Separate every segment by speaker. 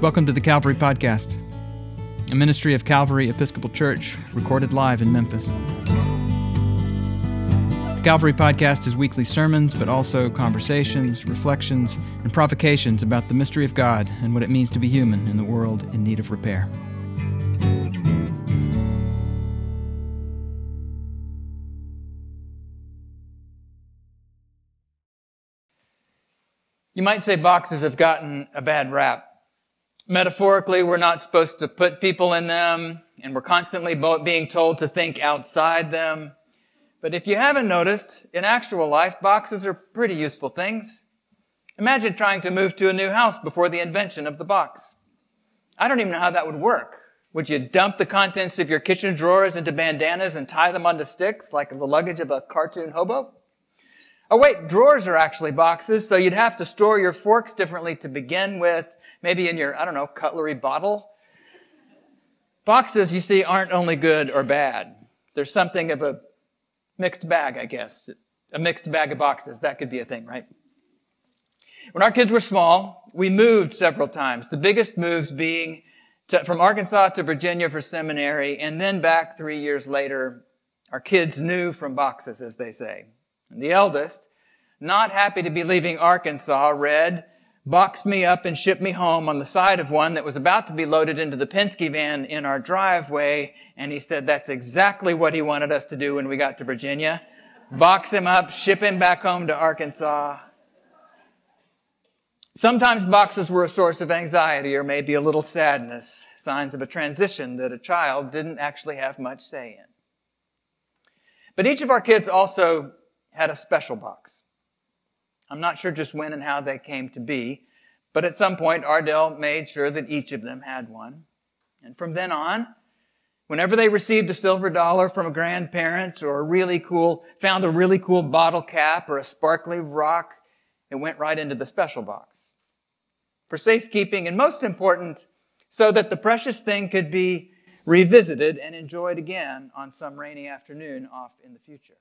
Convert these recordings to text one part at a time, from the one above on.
Speaker 1: Welcome to the Calvary Podcast, a ministry of Calvary Episcopal Church, recorded live in Memphis. The Calvary Podcast is weekly sermons, but also conversations, reflections, and provocations about the mystery of God and what it means to be human in the world in need of repair. You might say boxes have gotten a bad rap. Metaphorically, we're not supposed to put people in them, and we're constantly being told to think outside them. But if you haven't noticed, in actual life, boxes are pretty useful things. Imagine trying to move to a new house before the invention of the box. I don't even know how that would work. Would you dump the contents of your kitchen drawers into bandanas and tie them onto sticks like the luggage of a cartoon hobo? Oh wait, drawers are actually boxes, so you'd have to store your forks differently to begin with, maybe in your, I don't know, cutlery bottle. Boxes, you see, aren't only good or bad. There's something of a mixed bag, I guess. A mixed bag of boxes. That could be a thing, right? When our kids were small, we moved several times. The biggest moves being to, from Arkansas to Virginia for seminary, and then back three years later, our kids knew from boxes, as they say. And the eldest, not happy to be leaving Arkansas, read boxed me up and shipped me home on the side of one that was about to be loaded into the Penske van in our driveway. And he said that's exactly what he wanted us to do when we got to Virginia. Box him up, ship him back home to Arkansas. Sometimes boxes were a source of anxiety or maybe a little sadness, signs of a transition that a child didn't actually have much say in. But each of our kids also had a special box. I'm not sure just when and how they came to be, but at some point, Ardell made sure that each of them had one. And from then on, whenever they received a silver dollar from a grandparent or a really cool, found a really cool bottle cap or a sparkly rock, it went right into the special box. For safekeeping, and most important, so that the precious thing could be revisited and enjoyed again on some rainy afternoon off in the future.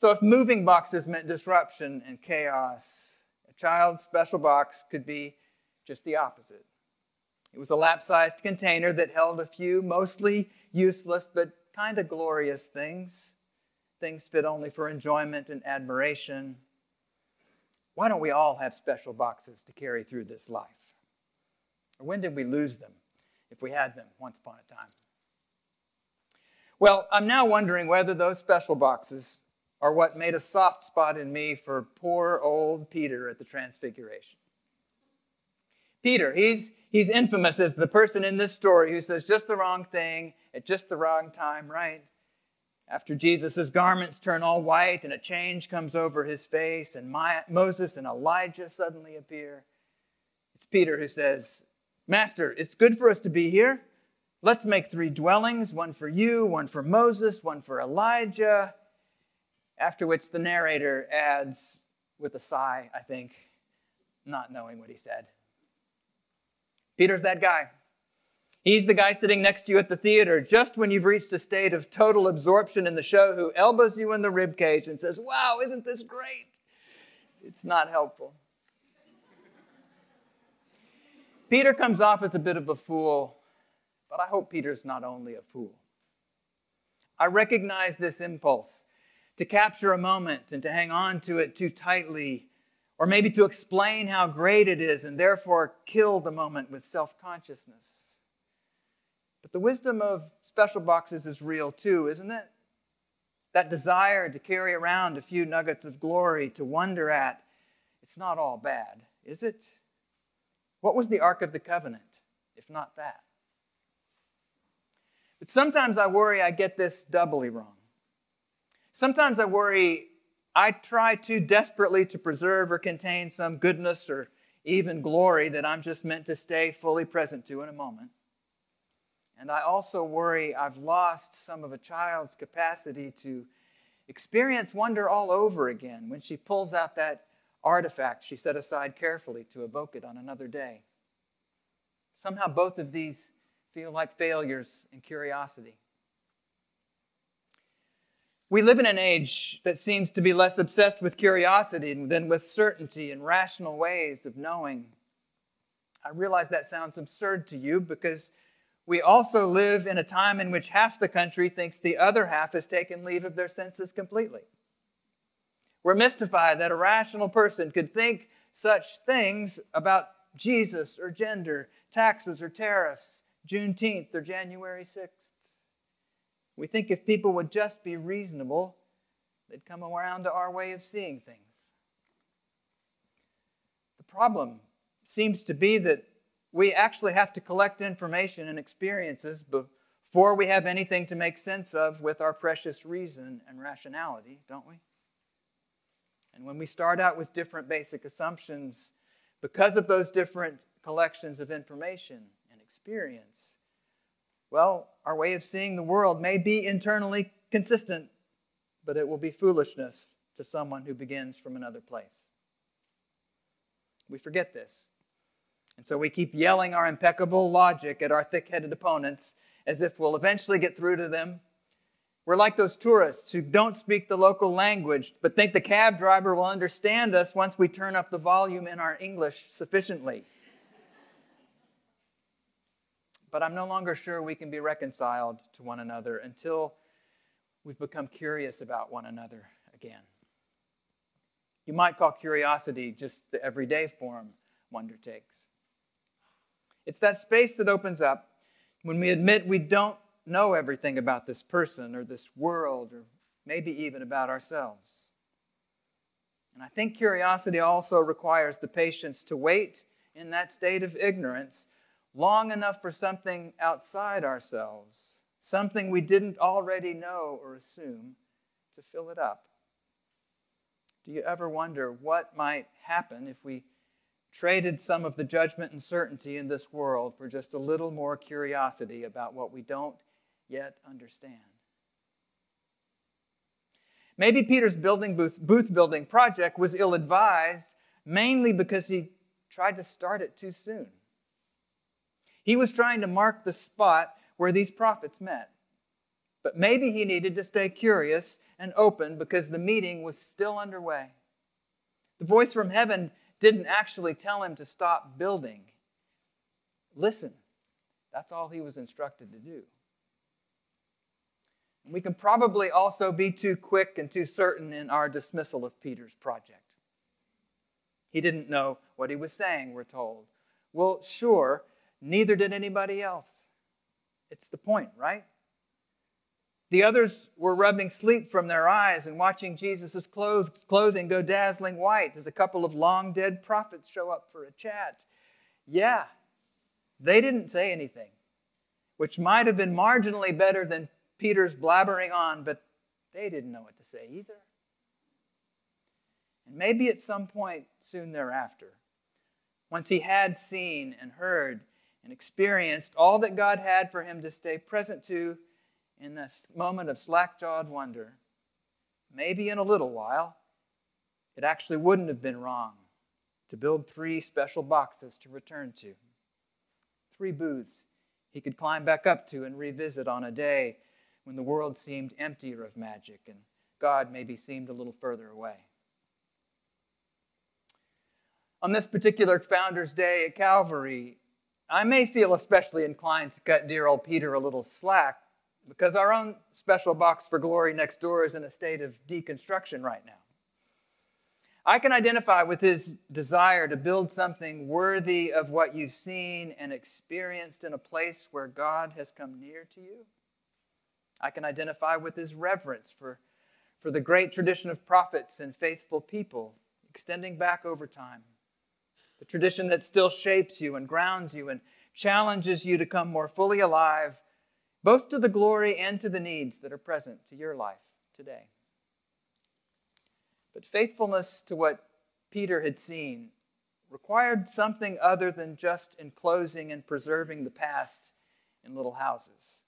Speaker 1: So if moving boxes meant disruption and chaos, a child's special box could be just the opposite. It was a lap sized container that held a few mostly useless but kind of glorious things, things fit only for enjoyment and admiration. Why don't we all have special boxes to carry through this life? Or when did we lose them if we had them once upon a time? Well, I'm now wondering whether those special boxes are what made a soft spot in me for poor old Peter at the Transfiguration. Peter, he's, he's infamous as the person in this story who says just the wrong thing at just the wrong time, right? After Jesus' garments turn all white and a change comes over his face, and My, Moses and Elijah suddenly appear, it's Peter who says, Master, it's good for us to be here. Let's make three dwellings one for you, one for Moses, one for Elijah. After which the narrator adds, with a sigh, I think, not knowing what he said. Peter's that guy. He's the guy sitting next to you at the theater just when you've reached a state of total absorption in the show who elbows you in the rib cage and says, Wow, isn't this great? It's not helpful. Peter comes off as a bit of a fool, but I hope Peter's not only a fool. I recognize this impulse to capture a moment and to hang on to it too tightly, or maybe to explain how great it is and therefore kill the moment with self consciousness. But the wisdom of special boxes is real too, isn't it? That desire to carry around a few nuggets of glory to wonder at, it's not all bad, is it? What was the Ark of the Covenant, if not that? But sometimes I worry I get this doubly wrong. Sometimes I worry I try too desperately to preserve or contain some goodness or even glory that I'm just meant to stay fully present to in a moment. And I also worry I've lost some of a child's capacity to experience wonder all over again when she pulls out that artifact she set aside carefully to evoke it on another day. Somehow both of these feel like failures in curiosity. We live in an age that seems to be less obsessed with curiosity than with certainty and rational ways of knowing. I realize that sounds absurd to you because we also live in a time in which half the country thinks the other half has taken leave of their senses completely. We're mystified that a rational person could think such things about Jesus or gender, taxes or tariffs, Juneteenth or January 6th. We think if people would just be reasonable, they'd come around to our way of seeing things. The problem seems to be that we actually have to collect information and experiences before we have anything to make sense of with our precious reason and rationality, don't we? And when we start out with different basic assumptions, because of those different collections of information and experience, well, our way of seeing the world may be internally consistent, but it will be foolishness to someone who begins from another place. We forget this. And so we keep yelling our impeccable logic at our thick headed opponents as if we'll eventually get through to them. We're like those tourists who don't speak the local language but think the cab driver will understand us once we turn up the volume in our English sufficiently. But I'm no longer sure we can be reconciled to one another until we've become curious about one another again. You might call curiosity just the everyday form wonder takes. It's that space that opens up when we admit we don't know everything about this person or this world or maybe even about ourselves. And I think curiosity also requires the patience to wait in that state of ignorance long enough for something outside ourselves, something we didn't already know or assume, to fill it up. Do you ever wonder what might happen if we traded some of the judgment and certainty in this world for just a little more curiosity about what we don't yet understand. Maybe Peter's building booth, booth building project was ill advised mainly because he tried to start it too soon. He was trying to mark the spot where these prophets met. But maybe he needed to stay curious and open because the meeting was still underway. The voice from heaven didn't actually tell him to stop building. Listen, that's all he was instructed to do. We can probably also be too quick and too certain in our dismissal of Peter's project. He didn't know what he was saying, we're told. Well, sure, neither did anybody else. It's the point, right? The others were rubbing sleep from their eyes and watching Jesus' clothing go dazzling white as a couple of long dead prophets show up for a chat. Yeah, they didn't say anything, which might have been marginally better than Peter's blabbering on, but they didn't know what to say either. And maybe at some point soon thereafter, once he had seen and heard and experienced all that God had for him to stay present to in this moment of slack jawed wonder, maybe in a little while, it actually wouldn't have been wrong to build three special boxes to return to. Three booths he could climb back up to and revisit on a day when the world seemed emptier of magic and God maybe seemed a little further away. On this particular Founders Day at Calvary, I may feel especially inclined to cut dear old Peter a little slack because our own special box for glory next door is in a state of deconstruction right now. I can identify with his desire to build something worthy of what you've seen and experienced in a place where God has come near to you. I can identify with his reverence for, for the great tradition of prophets and faithful people extending back over time. The tradition that still shapes you and grounds you and challenges you to come more fully alive both to the glory and to the needs that are present to your life today. But faithfulness to what Peter had seen required something other than just enclosing and preserving the past in little houses.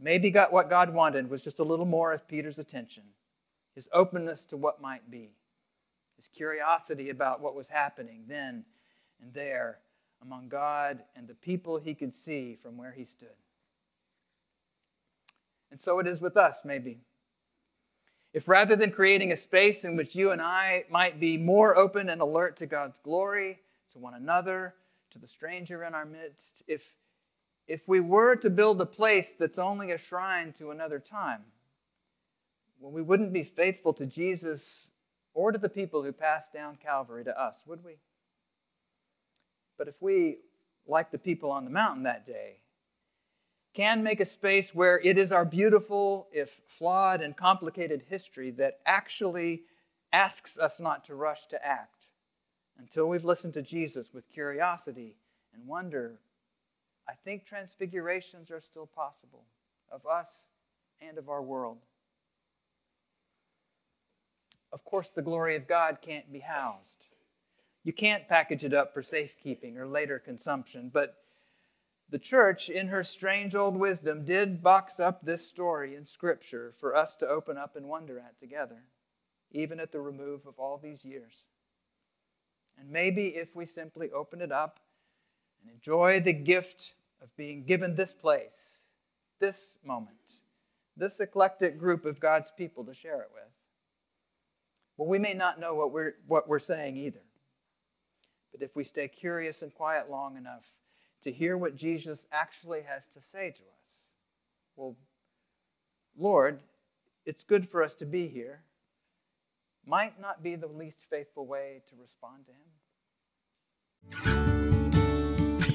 Speaker 1: Maybe got what God wanted was just a little more of Peter's attention, his openness to what might be, his curiosity about what was happening then and there among God and the people he could see from where he stood. And so it is with us, maybe. If rather than creating a space in which you and I might be more open and alert to God's glory, to one another, to the stranger in our midst, if, if we were to build a place that's only a shrine to another time, well, we wouldn't be faithful to Jesus or to the people who passed down Calvary to us, would we? But if we, like the people on the mountain that day, can make a space where it is our beautiful, if flawed and complicated history that actually asks us not to rush to act until we've listened to Jesus with curiosity and wonder, I think transfigurations are still possible of us and of our world. Of course, the glory of God can't be housed. You can't package it up for safekeeping or later consumption, but the church, in her strange old wisdom, did box up this story in Scripture for us to open up and wonder at together, even at the remove of all these years. And maybe if we simply open it up and enjoy the gift of being given this place, this moment, this eclectic group of God's people to share it with, well, we may not know what we're, what we're saying either. But if we stay curious and quiet long enough to hear what Jesus actually has to say to us, well, Lord, it's good for us to be here, might not be the least faithful way to respond to
Speaker 2: Him.